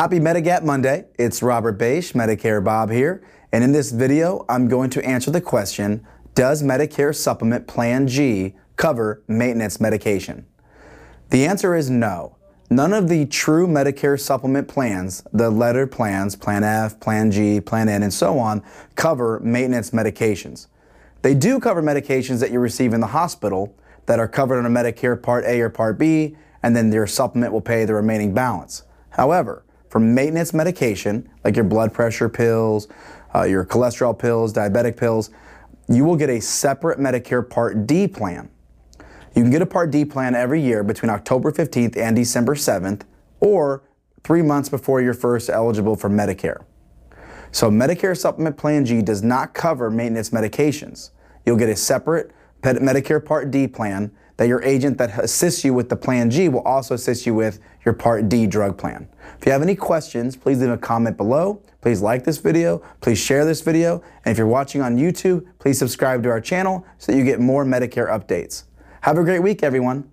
Happy Medigap Monday. It's Robert Bache, Medicare Bob here. And in this video, I'm going to answer the question, does Medicare Supplement Plan G cover maintenance medication? The answer is no. None of the true Medicare supplement plans, the letter plans, Plan F, Plan G, Plan N, and so on, cover maintenance medications. They do cover medications that you receive in the hospital that are covered under Medicare Part A or Part B, and then your supplement will pay the remaining balance. However, for maintenance medication, like your blood pressure pills, uh, your cholesterol pills, diabetic pills, you will get a separate Medicare Part D plan. You can get a Part D plan every year between October 15th and December 7th, or three months before you're first eligible for Medicare. So Medicare Supplement Plan G does not cover maintenance medications. You'll get a separate Medicare Part D plan that your agent that assists you with the Plan G will also assist you with your Part D drug plan. If you have any questions, please leave a comment below. Please like this video. Please share this video. And if you're watching on YouTube, please subscribe to our channel so that you get more Medicare updates. Have a great week, everyone.